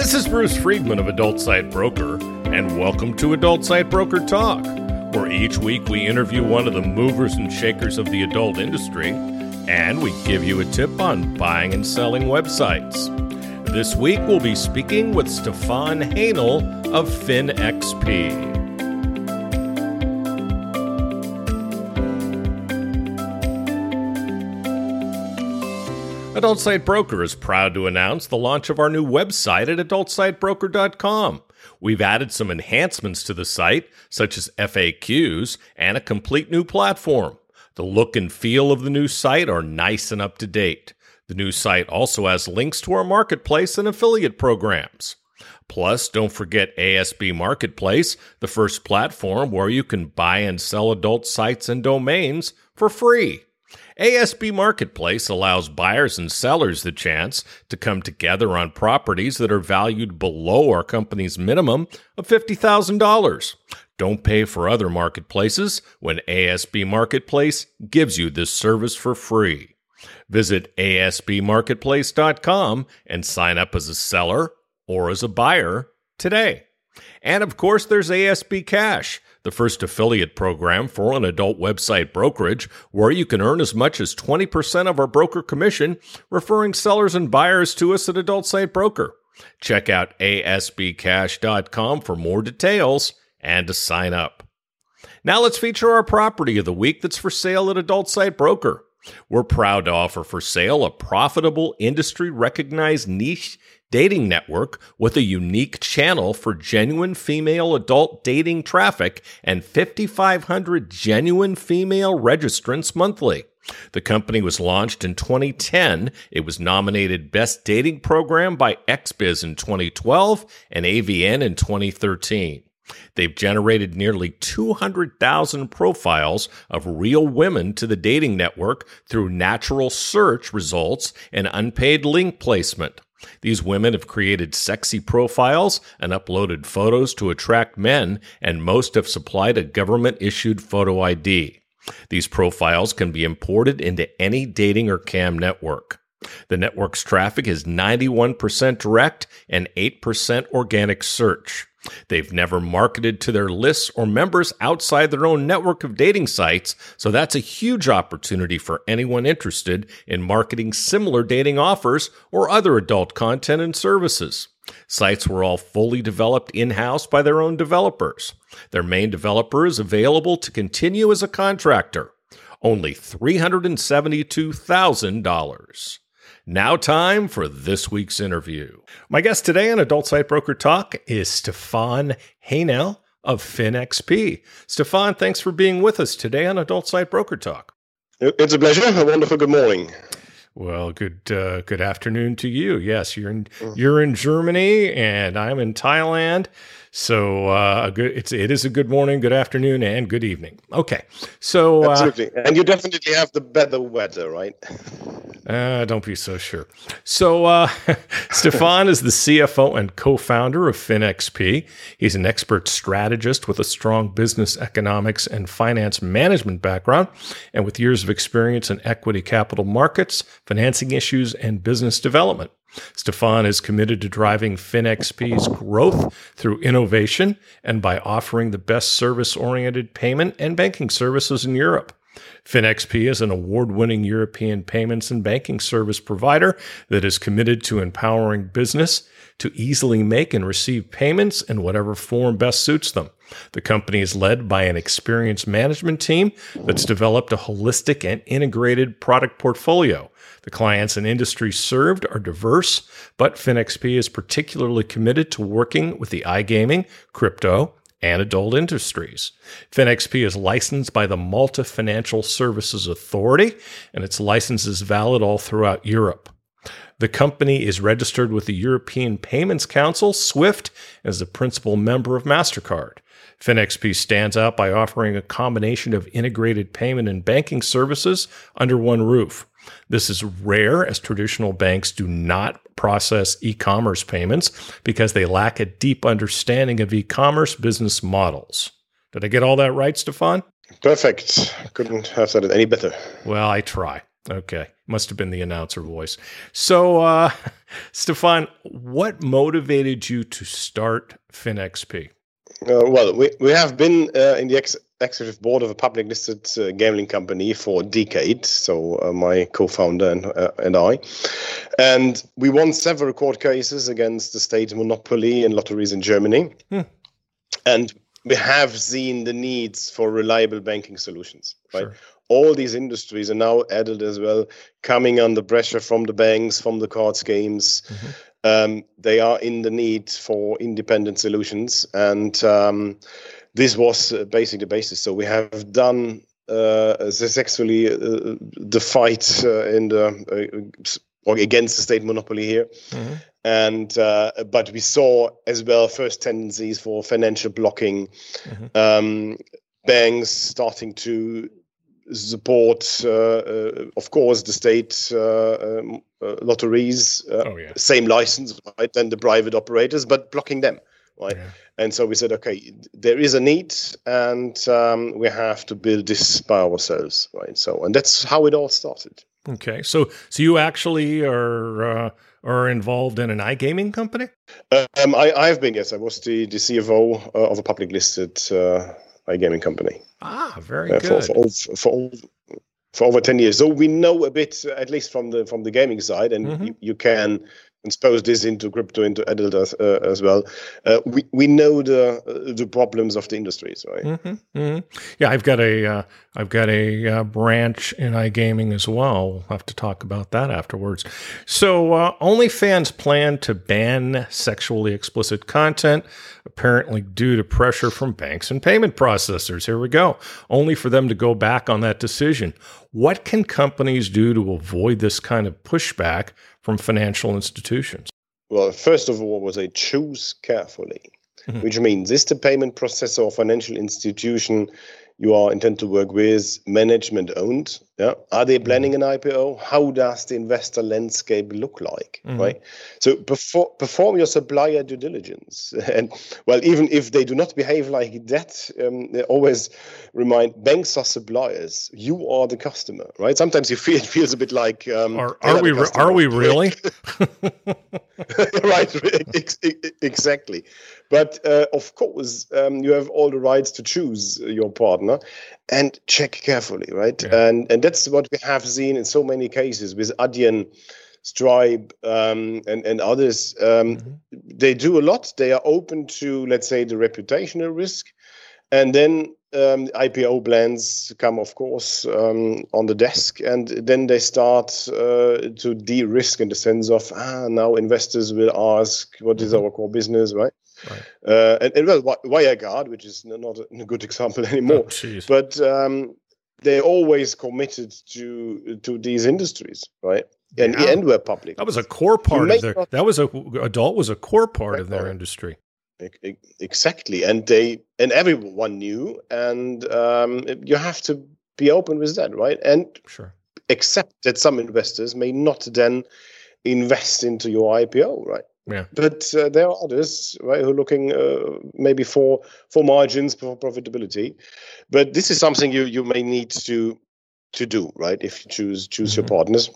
This is Bruce Friedman of Adult Site Broker, and welcome to Adult Site Broker Talk, where each week we interview one of the movers and shakers of the adult industry, and we give you a tip on buying and selling websites. This week we'll be speaking with Stefan Haenel of FinXP. Adult Site Broker is proud to announce the launch of our new website at adultsitebroker.com. We've added some enhancements to the site, such as FAQs and a complete new platform. The look and feel of the new site are nice and up to date. The new site also has links to our marketplace and affiliate programs. Plus, don't forget ASB Marketplace, the first platform where you can buy and sell adult sites and domains for free. ASB Marketplace allows buyers and sellers the chance to come together on properties that are valued below our company's minimum of $50,000. Don't pay for other marketplaces when ASB Marketplace gives you this service for free. Visit asbmarketplace.com and sign up as a seller or as a buyer today. And of course, there's ASB Cash the first affiliate program for an adult website brokerage, where you can earn as much as 20% of our broker commission referring sellers and buyers to us at Adult Site Broker. Check out asbcash.com for more details and to sign up. Now let's feature our property of the week that's for sale at Adult Site Broker. We're proud to offer for sale a profitable, industry recognized niche dating network with a unique channel for genuine female adult dating traffic and 5,500 genuine female registrants monthly. The company was launched in 2010. It was nominated Best Dating Program by XBiz in 2012 and AVN in 2013. They've generated nearly 200,000 profiles of real women to the dating network through natural search results and unpaid link placement. These women have created sexy profiles and uploaded photos to attract men, and most have supplied a government issued photo ID. These profiles can be imported into any dating or cam network. The network's traffic is 91% direct and 8% organic search. They've never marketed to their lists or members outside their own network of dating sites, so that's a huge opportunity for anyone interested in marketing similar dating offers or other adult content and services. Sites were all fully developed in house by their own developers. Their main developer is available to continue as a contractor. Only $372,000. Now, time for this week's interview. My guest today on Adult Site Broker Talk is Stefan Haenel of FinXP. Stefan, thanks for being with us today on Adult Site Broker Talk. It's a pleasure. A wonderful good morning. Well, good uh, good afternoon to you. Yes, you're in mm. you're in Germany, and I'm in Thailand. So uh, a good it's it is a good morning, good afternoon, and good evening. Okay, so uh, absolutely, and you definitely have the better weather, right? Uh, don't be so sure. So uh, Stefan is the CFO and co-founder of FinXP. He's an expert strategist with a strong business economics and finance management background, and with years of experience in equity capital markets, financing issues, and business development. Stefan is committed to driving FinXP's growth through innovation and by offering the best service oriented payment and banking services in Europe. FinXP is an award winning European payments and banking service provider that is committed to empowering business to easily make and receive payments in whatever form best suits them. The company is led by an experienced management team that's developed a holistic and integrated product portfolio the clients and industries served are diverse, but FinXP is particularly committed to working with the iGaming, crypto, and adult industries. FinXP is licensed by the Malta Financial Services Authority, and its license is valid all throughout Europe. The company is registered with the European Payments Council, SWIFT, as a principal member of MasterCard. FinXP stands out by offering a combination of integrated payment and banking services under one roof. This is rare as traditional banks do not process e commerce payments because they lack a deep understanding of e commerce business models. Did I get all that right, Stefan? Perfect. Couldn't have said it any better. Well, I try. Okay. Must have been the announcer voice. So, uh, Stefan, what motivated you to start FinXP? Uh, well, we, we have been uh, in the ex- executive board of a public listed uh, gambling company for a decade. So, uh, my co founder and, uh, and I. And we won several court cases against the state monopoly in lotteries in Germany. Hmm. And we have seen the needs for reliable banking solutions, right? Sure. All these industries are now added as well, coming under pressure from the banks, from the card schemes. Mm-hmm um, they are in the need for independent solutions, and um, this was uh, basically the basis. So we have done uh, successfully uh, the fight uh, in the or against the state monopoly here. Mm-hmm. And uh, but we saw as well first tendencies for financial blocking, mm-hmm. um, banks starting to support, uh, uh, of course, the state uh, um, lotteries, oh, yeah. same license, right, than the private operators, but blocking them, right? Yeah. And so we said, okay, there is a need, and um, we have to build this by ourselves, right? So, and that's how it all started. Okay, so so you actually are uh, are involved in an iGaming company? Um, I I've been yes, I was the the CFO uh, of a public listed uh, iGaming company. Ah, very uh, good. For, for, for, for, over 10 years. So we know a bit, at least from the from the gaming side, and mm-hmm. you, you, can transpose this into crypto into adult as, uh, as well. Uh, we we know the uh, the problems of the industries, right? Mm-hmm, mm-hmm. Yeah, I've got a have uh, got a uh, branch in iGaming as well. We'll have to talk about that afterwards. So, uh, OnlyFans plan to ban sexually explicit content, apparently due to pressure from banks and payment processors. Here we go. Only for them to go back on that decision. What can companies do to avoid this kind of pushback? From financial institutions? Well, first of all, was a choose carefully, mm-hmm. which means is the payment processor or financial institution you are intend to work with management owned yeah. Are they planning an ipo how does the investor landscape look like mm-hmm. right? So perform perform your supplier due diligence. And well even if they do not behave like that um, they always remind banks are suppliers. You are the customer right? Sometimes you feel it feels a bit like um, are, are we are we really? Right. Exactly. But uh, of course, um, you have all the rights to choose your partner and check carefully, right? Yeah. And and that's what we have seen in so many cases with Adyen, Stripe, um, and and others. Um, mm-hmm. They do a lot. They are open to let's say the reputational risk, and then um, IPO plans come, of course, um, on the desk, and then they start uh, to de-risk in the sense of ah, now investors will ask, "What is mm-hmm. our core business?" Right? Right. Uh, and, and well, Wirecard, which is not a, good example anymore, oh, but um, they're always committed to to these industries, right? And yeah. and we're public. That was a core part of their. Not, that was a adult was a core part right, of their right. industry. Exactly, and they and everyone knew, and um, you have to be open with that, right? And sure, accept that some investors may not then invest into your IPO, right? Yeah. But uh, there are others, right, who are looking uh, maybe for for margins, for profitability. But this is something you you may need to to do, right? If you choose choose mm-hmm. your partners,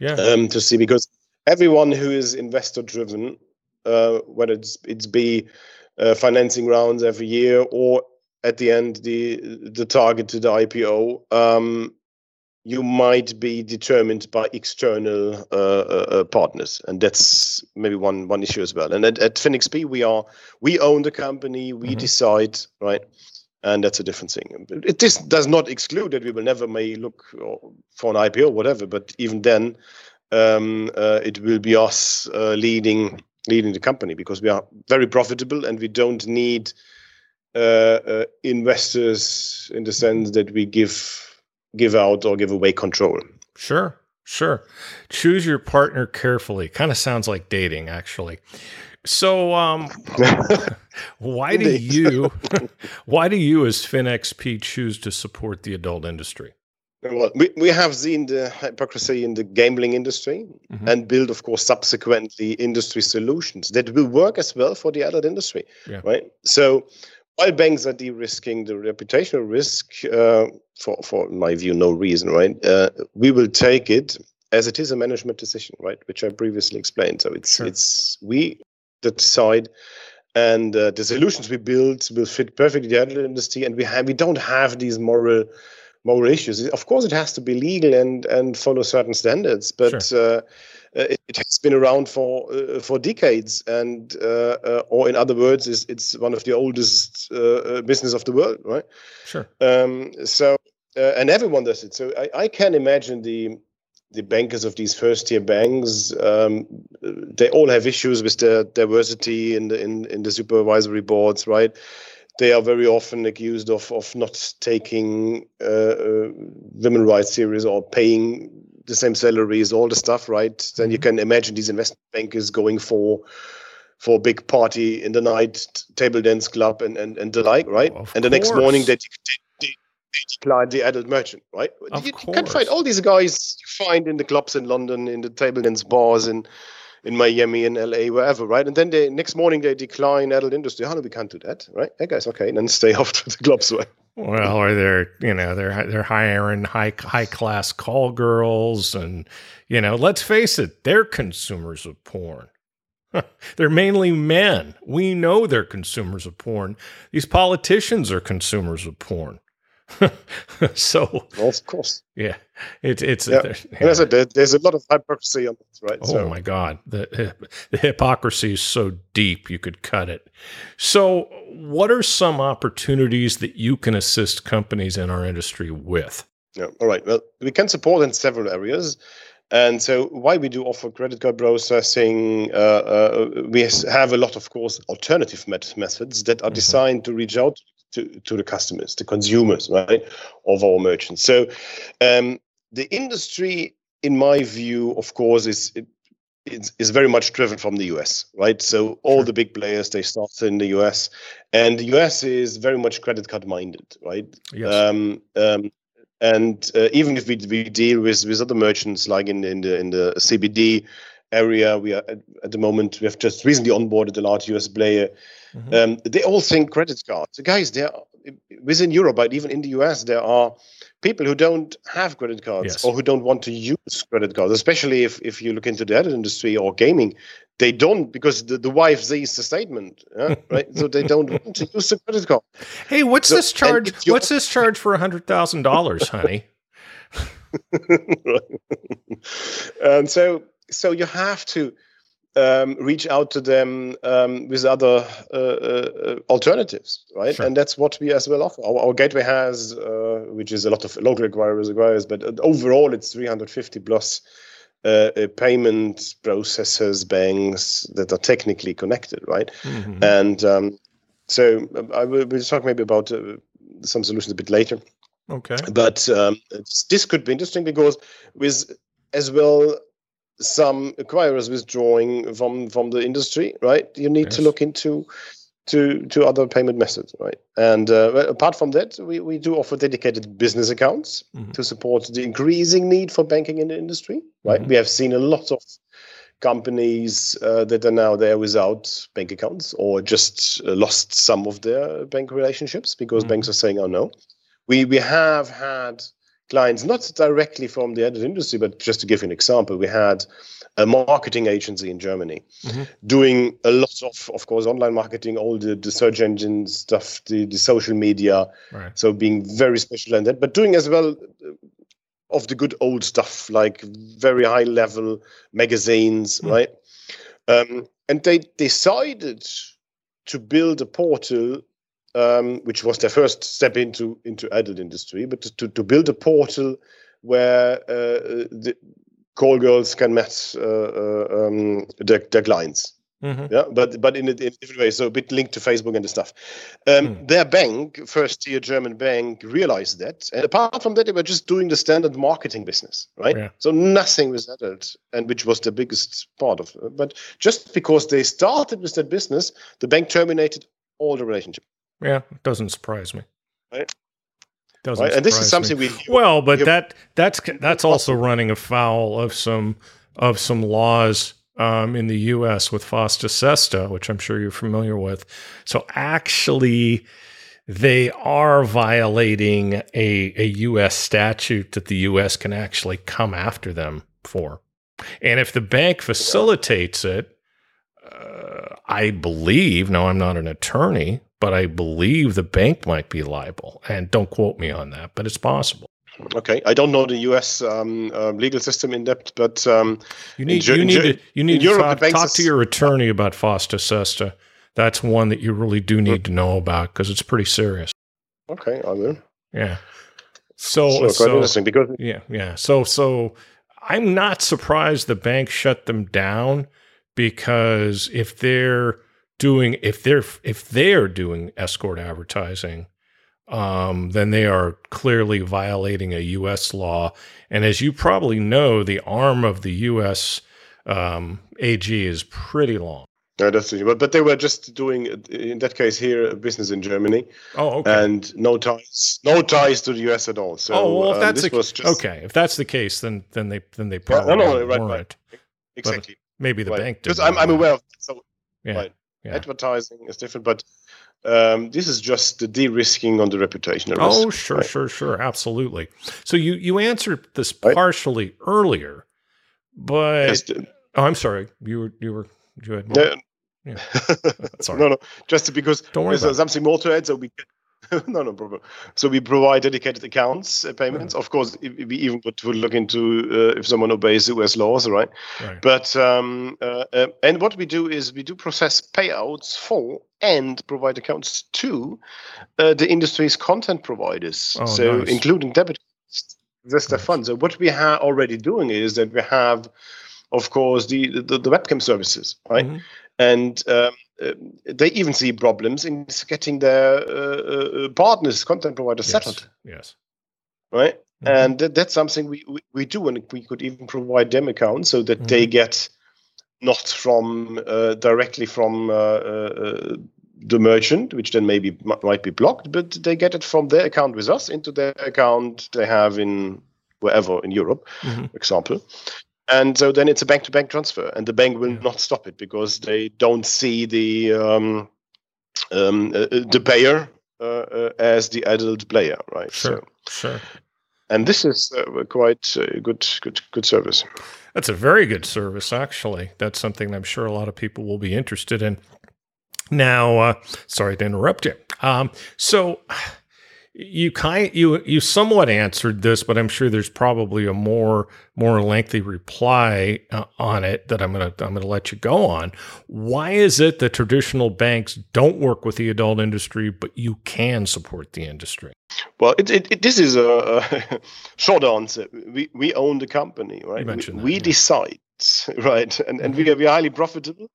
yeah, um, to see because everyone who is investor driven, uh, whether it's it's be uh, financing rounds every year or at the end the the target to the IPO, um, you might be determined by external uh, uh, uh, partners, and that's maybe one one issue as well. And at, at FinXP, we are we own the company, we mm-hmm. decide, right? And that's a different thing. It this does not exclude that we will never may look for an IPO or whatever, but even then, um, uh, it will be us uh, leading leading the company because we are very profitable and we don't need uh, investors in the sense that we give give out or give away control. Sure, sure. Choose your partner carefully. Kind of sounds like dating, actually. So, um, why do you, why do you, as FinXP, choose to support the adult industry? Well, we, we have seen the hypocrisy in the gambling industry mm-hmm. and build, of course, subsequently industry solutions that will work as well for the adult industry, yeah. right? So, while banks are de-risking the reputational risk uh, for, for my view, no reason, right? Uh, we will take it as it is a management decision, right? Which I previously explained. So it's sure. it's we that decide, and uh, the solutions we build will fit perfectly the industry, and we have we don't have these moral moral issues. Of course, it has to be legal and and follow certain standards, but. Sure. Uh, it, it, has been around for uh, for decades, and uh, uh or in other words, it's, it's one of the oldest uh, business of the world, right? Sure. Um, so and everyone does it. So I, I can imagine the the bankers of these first tier banks um, they all have issues with their diversity in the in, in the supervisory boards right they are very often accused of of not taking uh, uh, women rights serious or paying the same salaries all the stuff right then you mm-hmm. can imagine these investment bankers going for for a big party in the night table dance club and and, and the like right and course. the next morning they, they decline the adult merchant, right? Of you, you can find all these guys you find in the clubs in London, in the table dance bars in in Miami and LA, wherever, right? And then the next morning they decline adult industry. How do we can't do that, right? Hey guys, okay, and then stay off to the clubs, right? Well, or they're you know they're they're hiring high high class call girls, and you know let's face it, they're consumers of porn. they're mainly men. We know they're consumers of porn. These politicians are consumers of porn. so, well, of course, yeah, it's it's. Yeah. yeah. There's, there's a lot of hypocrisy on this, right? Oh so. my God, the the hypocrisy is so deep you could cut it. So, what are some opportunities that you can assist companies in our industry with? Yeah. All right. Well, we can support in several areas. And so, why we do offer credit card processing, uh, uh, we have a lot, of course, alternative met- methods that are mm-hmm. designed to reach out to, to to the customers, the consumers, right, of our merchants. So um, the industry, in my view, of course, is it, it's, is very much driven from the US, right? So all the big players they start in the US, and the US is very much credit card minded, right? Yes. Um, um, and uh, even if we, we deal with, with other merchants like in, in the in the CBD area, we are at, at the moment we have just recently onboarded a large US player Mm-hmm. Um, they all think credit cards. Guys, there are within Europe, but even in the US, there are people who don't have credit cards yes. or who don't want to use credit cards, especially if, if you look into the other industry or gaming. They don't because the, the wife sees the statement, yeah? right? so they don't want to use the credit card. Hey, what's so, this charge? What's this charge for a hundred thousand dollars, honey? and so so you have to um, reach out to them um, with other uh, uh, alternatives, right? Sure. And that's what we as well offer. Our, our gateway has, uh, which is a lot of local acquirers, acquirers, but overall it's 350 plus uh, uh, payment processors, banks that are technically connected, right? Mm-hmm. And um, so um, I will we'll talk maybe about uh, some solutions a bit later. Okay. But um, this could be interesting because with as well some acquirers withdrawing from from the industry, right? You need yes. to look into to to other payment methods, right? And uh, apart from that, we, we do offer dedicated business accounts mm-hmm. to support the increasing need for banking in the industry, right? Mm-hmm. We have seen a lot of companies uh, that are now there without bank accounts or just uh, lost some of their bank relationships because mm-hmm. banks are saying, "Oh no." We we have had clients, not directly from the edit industry, but just to give you an example, we had a marketing agency in Germany mm-hmm. doing a lot of, of course, online marketing, all the, the search engine stuff, the, the social media. Right. So being very special in that, but doing as well uh, of the good old stuff, like very high level magazines, mm. right? Um, and they decided to build a portal um, which was their first step into into adult industry, but to, to build a portal where uh, the call girls can match uh, uh, um, their, their clients. Mm-hmm. Yeah, but but in a, in a, different way. So a bit linked to Facebook and the stuff. Um, mm. Their bank, first tier German bank, realized that, and apart from that, they were just doing the standard marketing business, right? Yeah. So nothing was adult, and which was the biggest part of. It. But just because they started with that business, the bank terminated all the relationship. Yeah, it doesn't surprise me. Right. Doesn't right. And this is something me. we well, but that that's that's also running afoul of some of some laws um, in the U.S. with FOSTA SESTA, which I'm sure you're familiar with. So actually, they are violating a, a U.S. statute that the U.S. can actually come after them for. And if the bank facilitates it, uh, I believe, no, I'm not an attorney, but I believe the bank might be liable. And don't quote me on that, but it's possible. Okay, I don't know the U.S. Um, uh, legal system in depth, but um, you need you need to, you need to Europe, talk, talk to your attorney about FOSTA SESTA. That's one that you really do need to know about because it's pretty serious. Okay, I will. Yeah. So, so, so interesting because yeah, yeah. So, so I'm not surprised the bank shut them down because if they're doing if they're if they're doing escort advertising um, then they are clearly violating a U.S. law. And as you probably know, the arm of the U.S. Um, AG is pretty long. No, that's but but they were just doing in that case here business in Germany. Oh, okay. And no ties, no ties to the U.S. at all. So oh, well, if um, that's this the, was just okay, if that's the case, then then they then they probably yeah, no, no, right, weren't. right. Exactly. Maybe the right. bank. Because I'm, I'm aware of that. So yeah. right. Yeah. Advertising is different, but um, this is just the de-risking on the reputational Oh, risk, sure, right? sure, sure, absolutely. So you you answered this Right. partially earlier, but Yes, the- oh, I'm sorry, you were you were you had more. yeah. Yeah. Sorry. no, no, just because Don't worry there's something more to add. So we no, no problem. So we provide dedicated accounts uh, payments. Of course, if, we even would, would look into uh, if someone obeys the US laws, right? Right. But um, uh, uh, and what we do is we do process payouts for and provide accounts to uh, the industry's content providers. Oh, so nice. including debit. That's the fun. So what we are already doing is that we have, of course, the the, the webcam services, right? Mhm. and um, uh, they even see problems in getting their uh, uh, partners, content providers, settled, Yes. Yes. right? Mhm. And that, that's something we, we, we do, and we could even provide them accounts so that Mm-hmm. they get not from uh, directly from uh, uh, the merchant, which then maybe might be blocked, but they get it from their account with us into their account they have in wherever in Europe, Mhm. example. And so then it's a bank-to-bank transfer, and the bank will not stop it because they don't see the um, um, uh, uh, the payer uh, uh, as the adult player, right? Sure. So, Sure. and this is uh, quite uh, good, good, good service. That's a very good service, actually. That's something I'm sure a lot of people will be interested in. Now, uh, sorry to interrupt you. Um, so you kind you you somewhat answered this, but I'm sure there's probably a more more lengthy reply uh, on it that I'm gonna I'm gonna let you go on. Why is it that traditional banks don't work with the adult industry, but you can support the industry? Well, it, it, it, this is a, a short answer. We we own the company, right? we that, we yeah. decide, right? And and we are, we are highly profitable,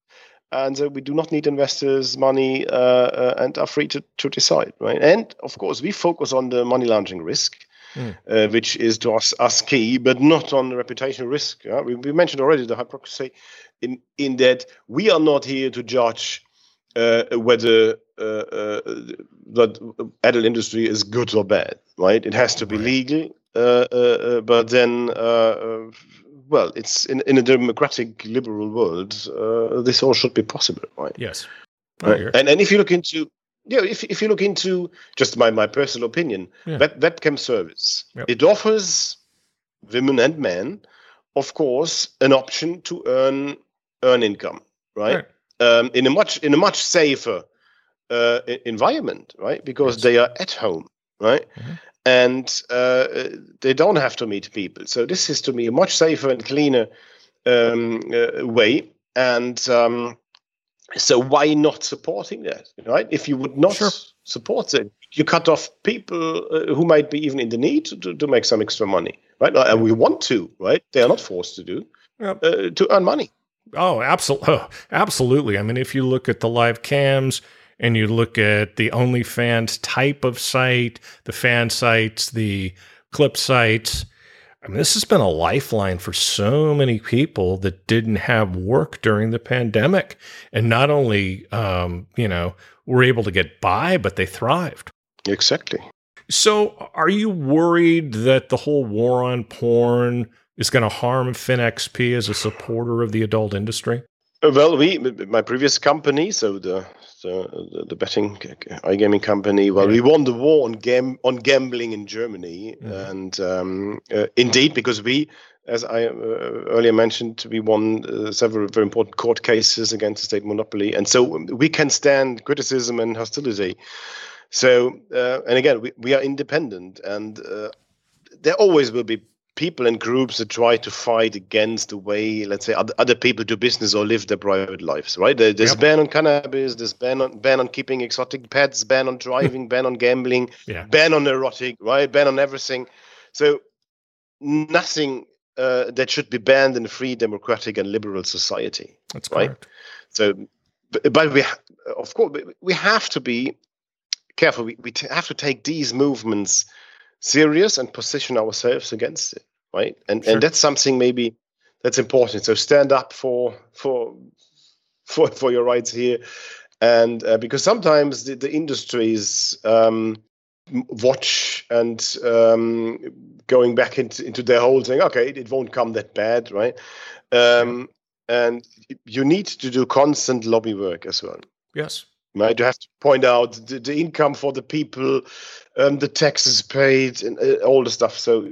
and uh, we do not need investors' money, uh, uh, and are free to, to decide, right? And of course, we focus on the money laundering risk, Mm. uh, which is to us us key, but not on the reputational risk. yeah? We, we mentioned already the hypocrisy, in in that we are not here to judge uh, whether uh, uh, the adult industry is good or bad, right? It has to be Right. legal, uh, uh, uh, but then, well, it's in, in a democratic liberal world, uh, this all should be possible, right? Yes. Right. And and if you look into yeah, if if you look into just my, my personal opinion, Yeah. web, webcam service, Yep. it offers women and men, of course, an option to earn earn income, right? Um, in a much in a much safer uh, environment, right? Because Yes. they are at home, right? Mhm. And uh, they don't have to meet people. So this is to me a much safer and cleaner um, uh, way. And um, so why not supporting that, right? If you would not Sure. support it, you cut off people uh, who might be even in the need to, to, make some extra money, right? And we want to, right? They are not forced to do Yep. uh, to earn money. Oh, absolutely. absolutely. I mean, if you look at the live cams and you look at the OnlyFans type of site, the fan sites, the clip sites, I mean, this has been a lifeline for so many people that didn't have work during the pandemic. And not only, um, you know, were able to get by, but they thrived. Exactly. So, are you worried that the whole war on porn is going to harm FinXP as a supporter of the adult industry? Well, we my previous company, so the the, the betting iGaming company. Well, yeah. we won the war on gam on gambling in Germany, mm-hmm. and um, uh, indeed, because we, as I uh, earlier mentioned, we won uh, several very important court cases against the state monopoly, and so we can stand criticism and hostility. So, uh, and again, we, we are independent, and uh, there always will be people and groups that try to fight against the way, let's say, other, other people do business or live their private lives, right? There's yep. ban on cannabis, there's ban on ban on keeping exotic pets, ban on driving, ban on gambling, yeah. ban on erotic, right? Ban on everything. So nothing uh, that should be banned in a free, democratic, and liberal society. That's right. Correct. So, but, but we, of course, we have to be careful. We, we have to take these movements serious and position ourselves against it, right? And sure. and that's something maybe that's important. So stand up for for for for your rights here, and uh, because sometimes the, the industries um, watch and um, going back into into their whole saying, okay, it won't come that bad, right? Um, and you need to do constant lobby work as well. Yes right? You have to point out the, the income for the people, um, the taxes paid, and uh, all the stuff. So,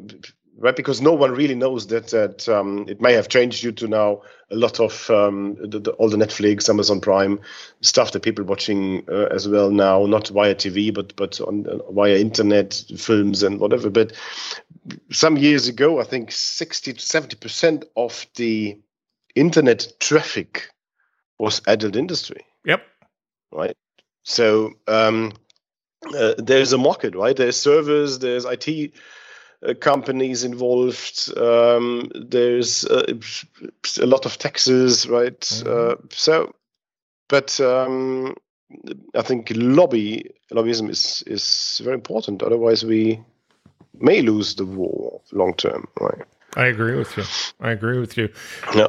right, because no one really knows that that um, it may have changed due to now a lot of um, the, the, all the Netflix, Amazon Prime stuff that people watching uh, as well now, not via TV, but but on uh, via internet, films and whatever. But some years ago, I think sixty to seventy percent of the internet traffic was adult industry. Yep right? So um, uh, there's a market, right? There's servers, there's IT uh, companies involved. Um, there's uh, a lot of taxes, right? Mm-hmm. Uh, so, but um, I think lobby lobbyism is is very important. Otherwise, we may lose the war long term, right? I agree with you. I agree with you. Yeah.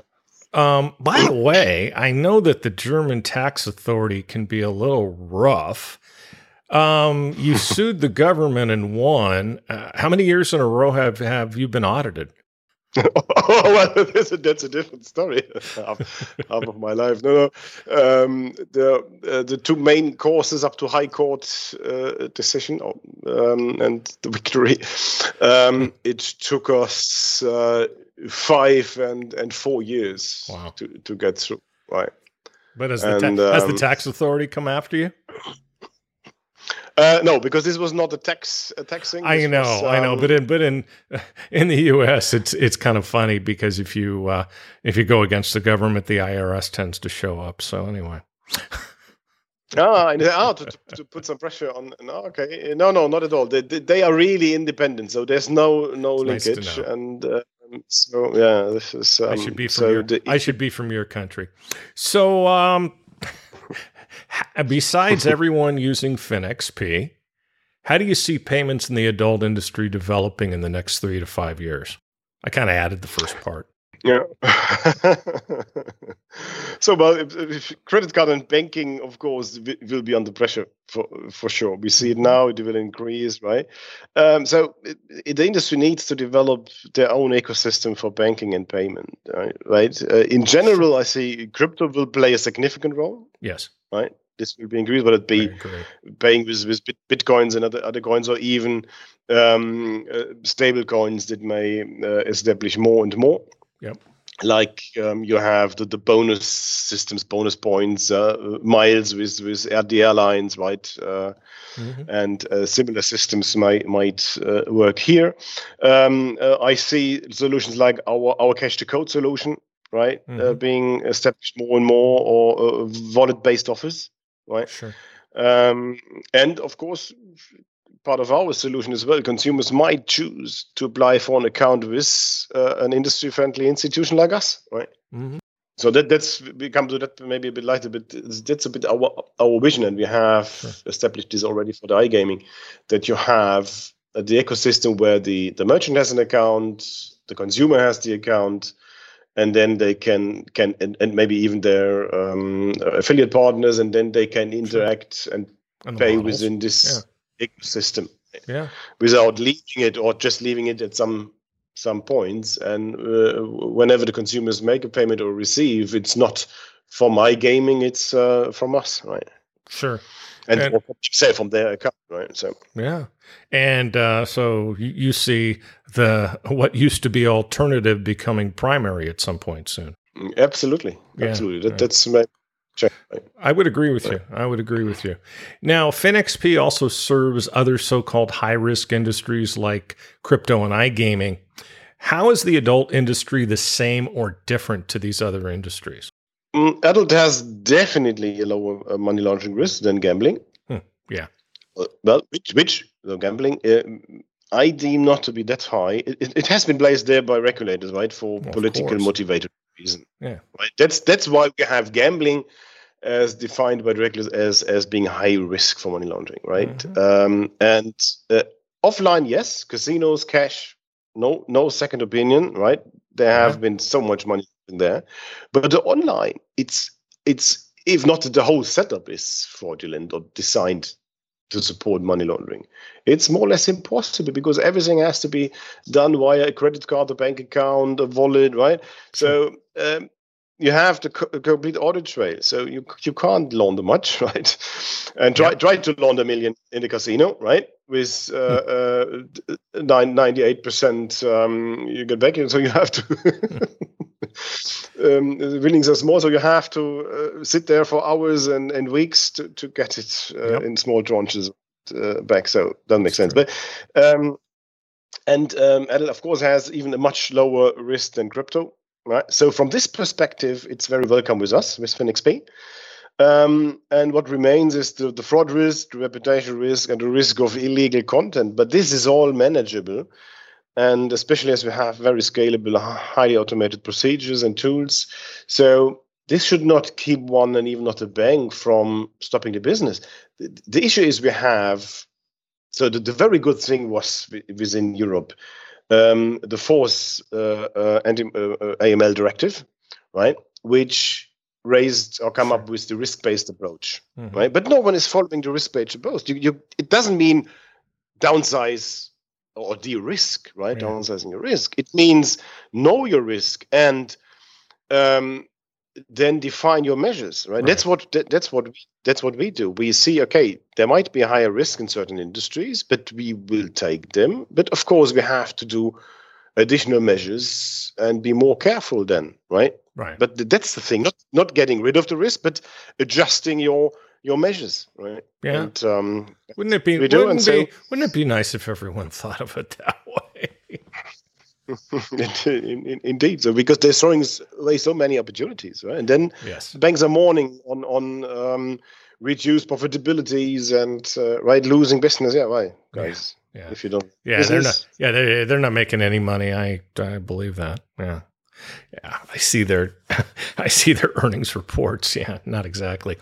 Um, by the way, I know that the German tax authority can be a little rough. Um, you sued the government and won. Uh, how many years in a row have have you been audited? oh, well, that's a, that's a different story. half, half of my life. No, no. Um, the uh, the two main causes up to High Court uh, decision um, and the victory. Um, it took us uh, five and and four years wow. to to get through. Right. But has the, ta- um, has the um, tax authority come after you? Uh, no, because this was not a tax a tax thing. I know, was, um, I know, but in but in in the U.S., it's it's kind of funny because if you uh, if you go against the government, the IRS tends to show up. So anyway. ah, ah to, to, put some pressure on. No, okay, no, no, not at all. They, they, they are really independent, so there's no no it's linkage, nice and uh, so yeah, this is. Um, I should be from so your. I should be from your country. So, um, besides everyone using FinXP, how do you see payments in the adult industry developing in the next three to five years? I kind of added the first part. Yeah. so, well, if, if credit card and banking, of course, will be under pressure for for sure. We see it mm-hmm. now; it will increase, right? Um, so, it, it, the industry needs to develop their own ecosystem for banking and payment, right? right? Uh, in general, I see crypto will play a significant role. Yes. Right. This will be increased, but it be paying with, with bitcoins and other other coins, or even um, uh, stable coins that may uh, establish more and more. Yep. Like um, you have the, the bonus systems, bonus points, uh, miles with with the airlines, right? Uh, mm-hmm. And uh, similar systems might might uh, work here. Um, uh, I see solutions like our our cash to code solution, right, uh, mm-hmm. being established more and more, or wallet based offers, right? Sure. Um, and of course, part of our solution as well. Consumers might choose to apply for an account with uh, an industry-friendly institution like us, right? Mm-hmm. So that that's we come to that maybe a bit later, but that's a bit our our vision, and we have sure. established this already for the iGaming, that you have the ecosystem where the the merchant has an account, the consumer has the account, and then they can can and, and maybe even their um, affiliate partners, and then they can interact sure. and, and pay within this. Yeah ecosystem yeah without leaving it or just leaving it at some some points and uh, whenever the consumers make a payment or receive it's not for my gaming, it's uh, from us, right? Sure. And, and say from their account, right? So yeah, and uh, so you, you see the what used to be alternative becoming primary at some point soon. Mm, absolutely, yeah, absolutely. That, That's my Sure. I would agree with you. I would agree with you. Now, FinXP also serves other so called high risk industries like crypto and iGaming. How is the adult industry the same or different to these other industries? Mm, adult has definitely a lower uh, money laundering risk than gambling. Hmm. Yeah. Uh, well, which, which the gambling, uh, I deem not to be that high. It, it, has been placed there by regulators, right, for well, political motivated reason. Yeah. Right. That's that's why we have gambling as defined by the regulators as as being high risk for money laundering, right? Mm-hmm. Um, and uh, offline, yes, casinos, cash, no no second opinion, right? There have mm-hmm. been so much money in there, but the online, it's it's if not the whole setup is fraudulent or designed to support money laundering. It's more or less impossible because everything has to be done via a credit card, a bank account, a wallet, right? So um, you have the complete audit trail, so you you can't launder much, right? And try yeah. try to launder a million in the casino, right? With uh, hmm. uh, ninety eight percent, um, you get back, so you have to. um, the are small, so you have to uh, sit there for hours and, and weeks to, to get it uh, yep. in small tranches uh, back. So doesn't make sense, but. Um, and um, Adel, of course, has even a much lower risk than crypto. Right. So from this perspective, it's very welcome with us with FinXP. Um, and what remains is the, the fraud risk, the reputation risk, and the risk of illegal content. But this is all manageable. And especially as we have very scalable, highly automated procedures and tools. So this should not keep one and even not a bank from stopping the business. The, the issue is we have, so the, the very good thing was within Europe um, the fourth uh, uh, anti uh, AML directive, right, which raised or come up with the risk-based approach, mm-hmm. right? But no one is following the risk-based approach. You, you, it doesn't mean downsize or de-risk, right? Yeah. Downsizing your risk. It means know your risk and um, then define your measures right, right. that's what that, that's what we, that's what we do we see okay there might be a higher risk in certain industries but we will take them but of course we have to do additional measures and be more careful then right right but that's the thing not not getting rid of the risk but adjusting your your measures right yeah and, um, wouldn't it be we wouldn't, so, be, wouldn't it be nice if everyone thought of it that way Indeed, so because they're throwing away so many opportunities, right? And then yes. banks are mourning on on um, reduced profitabilities and uh, right losing business. Yeah, why, guys? Yeah. yeah. If you don't, yeah, business. they're not. Yeah, they're they're not making any money. I I believe that. Yeah. Yeah, I see their I see their earnings reports. Yeah, not exactly.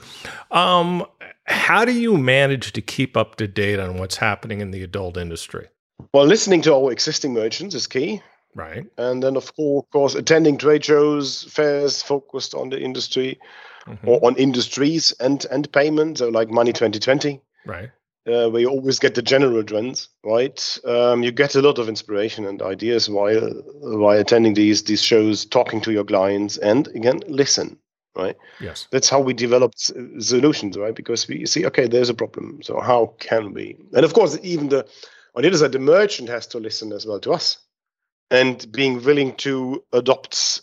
Um, how do you manage to keep up to date on what's happening in the adult industry? Well, listening to our existing merchants is key. Right. And then, of course, attending trade shows, fairs focused on the industry mm-hmm. or on industries and, and payment, so like Money 2020. Right. Uh, where you always get the general trends, right? Um, you get a lot of inspiration and ideas while while attending these these shows, talking to your clients, and again, listen, right? Yes, that's how we develop solutions, right? Because we see, okay, there's a problem, so how can we? And of course, even the on the other side, the merchant has to listen as well to us, and being willing to adopt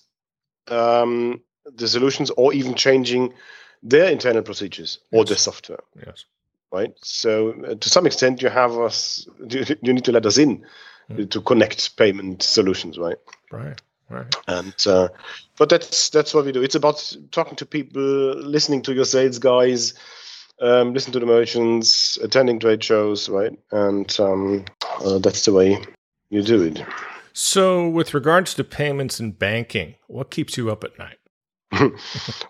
um, the solutions or even changing their internal procedures or yes. their software. Yes. Right. So uh, to some extent, you have us. You, you need to let us in mm. to connect payment solutions. Right. Right. Right. And uh, but that's that's what we do. It's about talking to people, listening to your sales guys, um, listen to the merchants, attending trade shows, right? And um, uh, that's the way you do it. So, with regards to payments and banking, what keeps you up at night?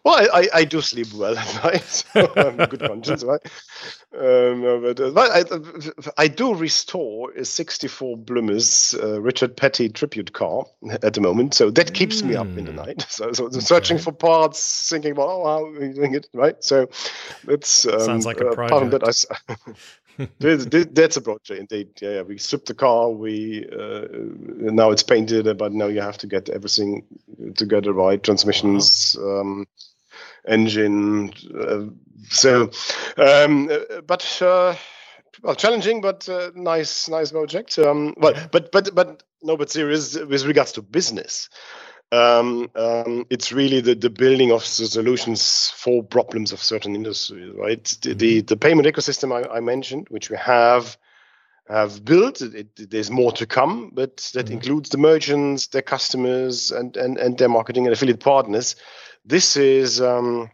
well, I, I, do sleep well at night, so I have good conscience, right? Um, but, uh, but I, I do restore a 64 Plymouth uh, Richard Petty tribute car at the moment, so that keeps mm. me up in the hmm. night. So, so okay. searching for parts, thinking about oh, how are we doing it, right? So that's um, sounds like a project. Uh, that I, that's a project indeed. Yeah, yeah, we stripped the car. We uh, now it's painted, but now you have to get everything together right. Transmissions, wow. um, engine. Uh, so, um, but uh, well, challenging, but uh, nice, nice project. Um, well, but but but no, but serious with regards to business. Um, um, it's really the, the building of the solutions for problems of certain industries, right? The, the, the payment ecosystem I, I, mentioned, which we have have built, it, it, there's more to come, but that mm-hmm. includes the merchants, their customers, and, and, and their marketing and affiliate partners. This is um,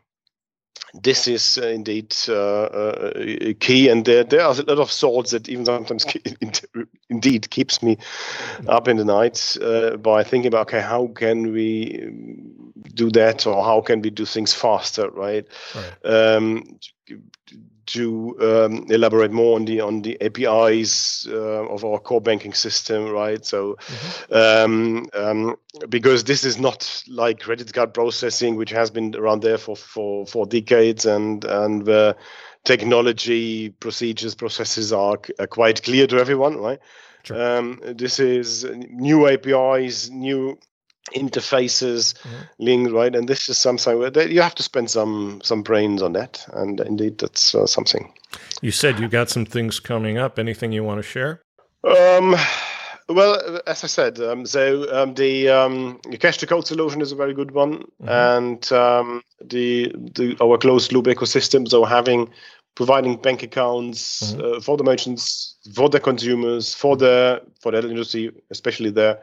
this is uh, indeed uh, uh, key, and there there are a lot of thoughts that even sometimes indeed keeps me up in the night uh, by thinking about okay, how can we um, do that, or how can we do things faster, right? right. Um, to um, elaborate more on the on the APIs uh, of our core banking system, right? So, mm-hmm. um, um, because this is not like credit card processing, which has been around there for for for decades, and and the technology procedures processes are, are quite clear to everyone, right? Sure. Um, this is new APIs, new interfaces mm-hmm. linked right and this is something where you have to spend some some brains on that and indeed that's uh, something you said you got some things coming up anything you want to share um well as i said um, so um, the um, the cash to code solution is a very good one mm-hmm. and um, the, the our closed loop ecosystems so having providing bank accounts mm-hmm. uh, for the merchants for the consumers for the for the industry especially the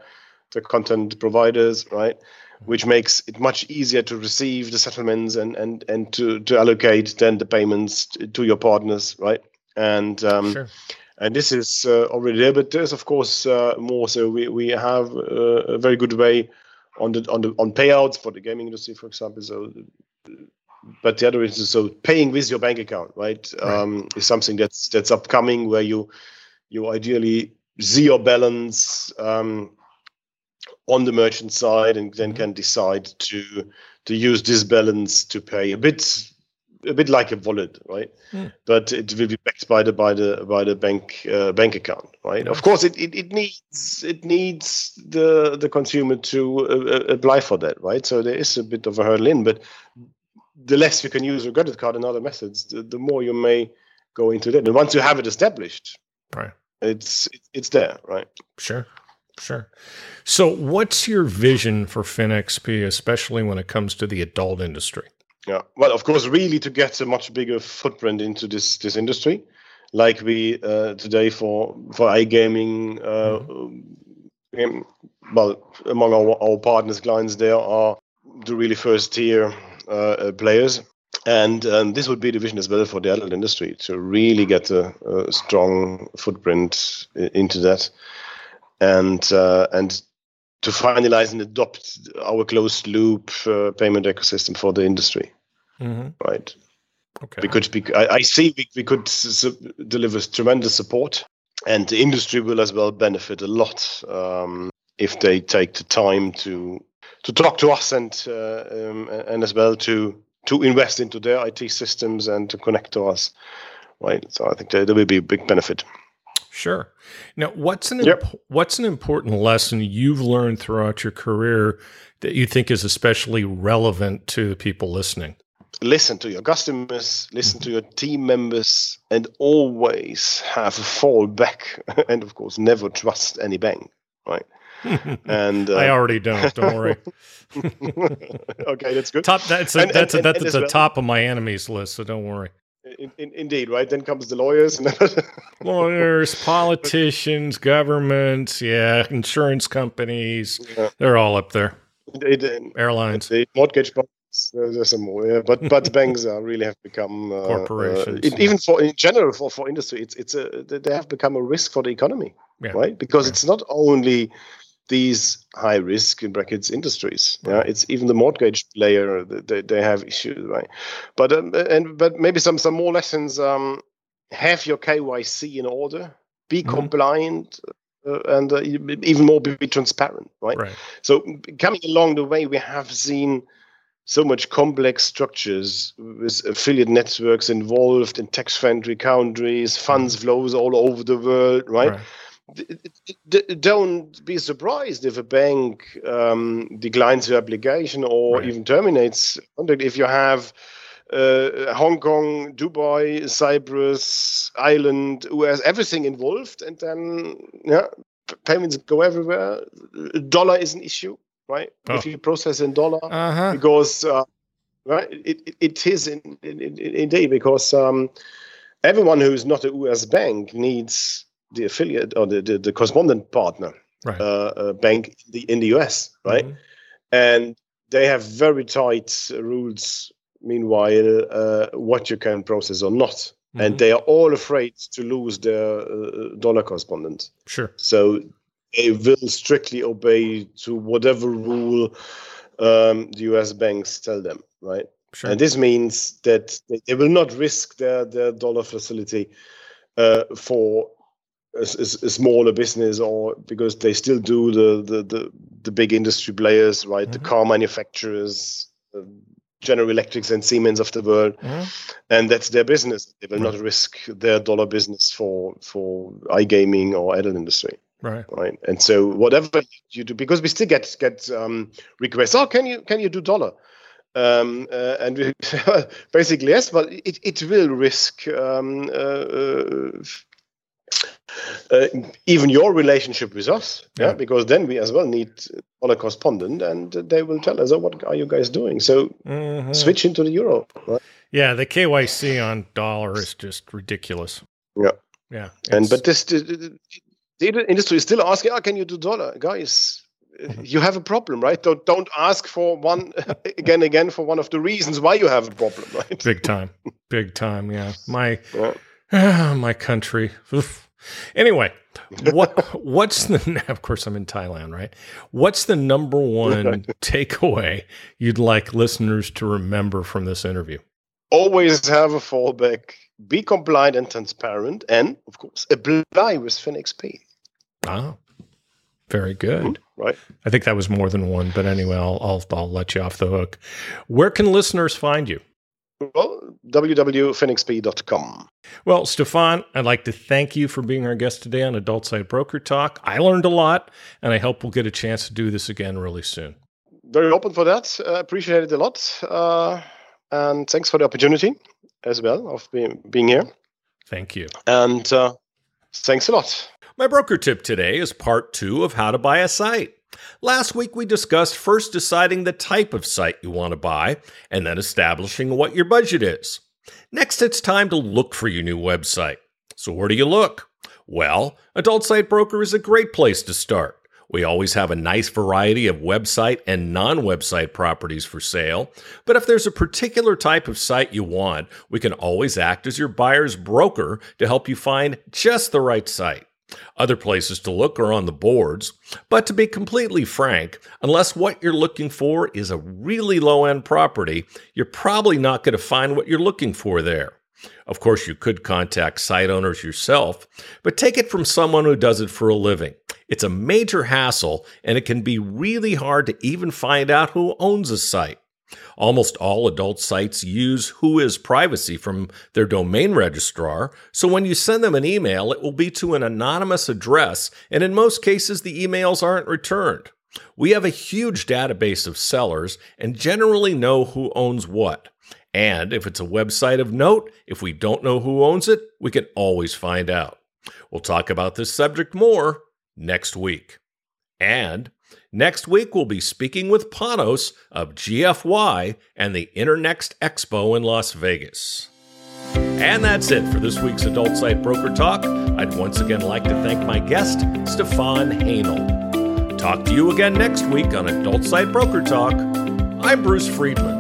the content providers, right? Which makes it much easier to receive the settlements and and and to to allocate then the payments to your partners, right? And um, sure. and this is uh, already there, but there's of course uh, more. So we we have uh, a very good way on the on the on payouts for the gaming industry, for example. So but the other is so paying with your bank account, right? right. Um, is something that's that's upcoming where you you ideally see your balance um, on the merchant side and then mm-hmm. can decide to to use this balance to pay a bit a bit like a wallet, right? Mm. But it will be backed by the by the by the bank uh, bank account, right? Of course, it, it, it needs it needs the the consumer to uh, uh, apply for that, right? So there is a bit of a hurdle in, but the less you can use a credit card and other methods, the, the more you may go into that. And once you have it established, right, it's it's there, right? Sure. Sure. So, what's your vision for FinXP, especially when it comes to the adult industry? Yeah, well, of course, really to get a much bigger footprint into this this industry, like we uh, today for for iGaming. Uh, mm-hmm. well, among our, our partners, clients, there are the really first tier uh, uh players, and um, this would be the vision as well for the adult industry to really get a, a strong footprint into that and uh, and to finalize and adopt our closed loop uh, payment ecosystem for the industry. Mm-hmm. Right. Okay. Because I, I see we, we could su- deliver tremendous support, and the industry will as well benefit a lot um, if they take the time to to talk to us and uh, um, and as well to to invest into their IT systems and to connect to us. Right. So I think there, there will be a big benefit. Sure. Now, what's an yep. imp- what's an important lesson you've learned throughout your career that you think is especially relevant to the people listening? Listen to your customers, listen to your team members, and always have a fallback. and of course, never trust any bank. Right. and uh, I already don't. Don't worry. okay, that's good. Top. That's a, and, that's and, a, that's, the well. top of my enemies list. So don't worry. In, in, indeed, right? Then comes the lawyers, lawyers, politicians, governments, yeah, insurance companies. Yeah. They're all up there. It, Airlines, the mortgage banks. There's some more, yeah. but but banks are really have become uh, corporations. Uh, even for in general for, for industry, it's it's a they have become a risk for the economy, yeah. right? Because it's not only these high risk in brackets industries. Yeah, it's even the mortgage player they, they have issues, right? But um, and but maybe some some more lessons. Um, have your KYC in order, be mm-hmm. compliant, uh, and uh, even more be, be transparent, right? right? So coming along the way, we have seen so much complex structures with affiliate networks involved in tax friendly countries, funds mm-hmm. flows all over the world, right? right don't be surprised if a bank um, declines your application or right. even terminates if you have uh, Hong Kong, Dubai, Cyprus, Ireland, US, everything involved, and then yeah, payments go everywhere. Dollar is an issue, right? Oh. If you process in dollar, uh-huh. because uh, right, it, it, it is in, in, in, indeed because um, everyone who is not a US bank needs the affiliate or the, the, the correspondent partner right. uh, uh, bank in the, in the US, right? Mm-hmm. And they have very tight rules meanwhile uh, what you can process or not mm-hmm. and they are all afraid to lose their uh, dollar correspondent sure so they will strictly obey to whatever rule um, the us banks tell them right sure. and this means that they will not risk their, their dollar facility uh, for a, a, smaller business or because they still do the the the, the big industry players right mm-hmm. the car manufacturers General Electrics and Siemens of the world, mm-hmm. and that's their business. They will right. not risk their dollar business for for iGaming or adult industry. Right. Right. And so whatever you do, because we still get get um, requests. Oh, can you can you do dollar? Um, uh, and we, basically yes, but it, it will risk um, uh, uh, uh, even your relationship with us, yeah. yeah. because then we as well need on a correspondent, and they will tell us, "Oh, what are you guys doing?" So mm-hmm. switch into the euro. Right? Yeah, the KYC on dollar is just ridiculous. Yeah, yeah, and but this the, the industry is still asking, "Oh, can you do dollar, guys?" Mm-hmm. You have a problem, right? Don't don't ask for one again again for one of the reasons why you have a problem, right? Big time, big time. Yeah, my. my country. Anyway, what what's the of course I'm in Thailand, right? What's the number one takeaway you'd like listeners to remember from this interview? Always have a fallback, be compliant and transparent, and of course apply with FinXP. Ah, very good. Mm-hmm. Right. I think that was more than one, but anyway, I'll, I'll I'll let you off the hook. Where can listeners find you? Well, www.finxp.com. Well, Stefan, I'd like to thank you for being our guest today on Adult Site Broker Talk. I learned a lot, and I hope we'll get a chance to do this again really soon. Very open for that. Uh, appreciate it a lot. Uh, and thanks for the opportunity as well of being, being here. Thank you. And uh, thanks a lot. My broker tip today is part two of how to buy a site. Last week, we discussed first deciding the type of site you want to buy and then establishing what your budget is. Next, it's time to look for your new website. So, where do you look? Well, Adult Site Broker is a great place to start. We always have a nice variety of website and non website properties for sale. But if there's a particular type of site you want, we can always act as your buyer's broker to help you find just the right site. Other places to look are on the boards, but to be completely frank, unless what you're looking for is a really low end property, you're probably not going to find what you're looking for there. Of course, you could contact site owners yourself, but take it from someone who does it for a living. It's a major hassle, and it can be really hard to even find out who owns a site. Almost all adult sites use Whois privacy from their domain registrar, so when you send them an email, it will be to an anonymous address, and in most cases, the emails aren't returned. We have a huge database of sellers and generally know who owns what. And if it's a website of note, if we don't know who owns it, we can always find out. We'll talk about this subject more next week. And Next week, we'll be speaking with Panos of GFY and the Internext Expo in Las Vegas. And that's it for this week's Adult Site Broker Talk. I'd once again like to thank my guest, Stefan Hanel. Talk to you again next week on Adult Site Broker Talk. I'm Bruce Friedman.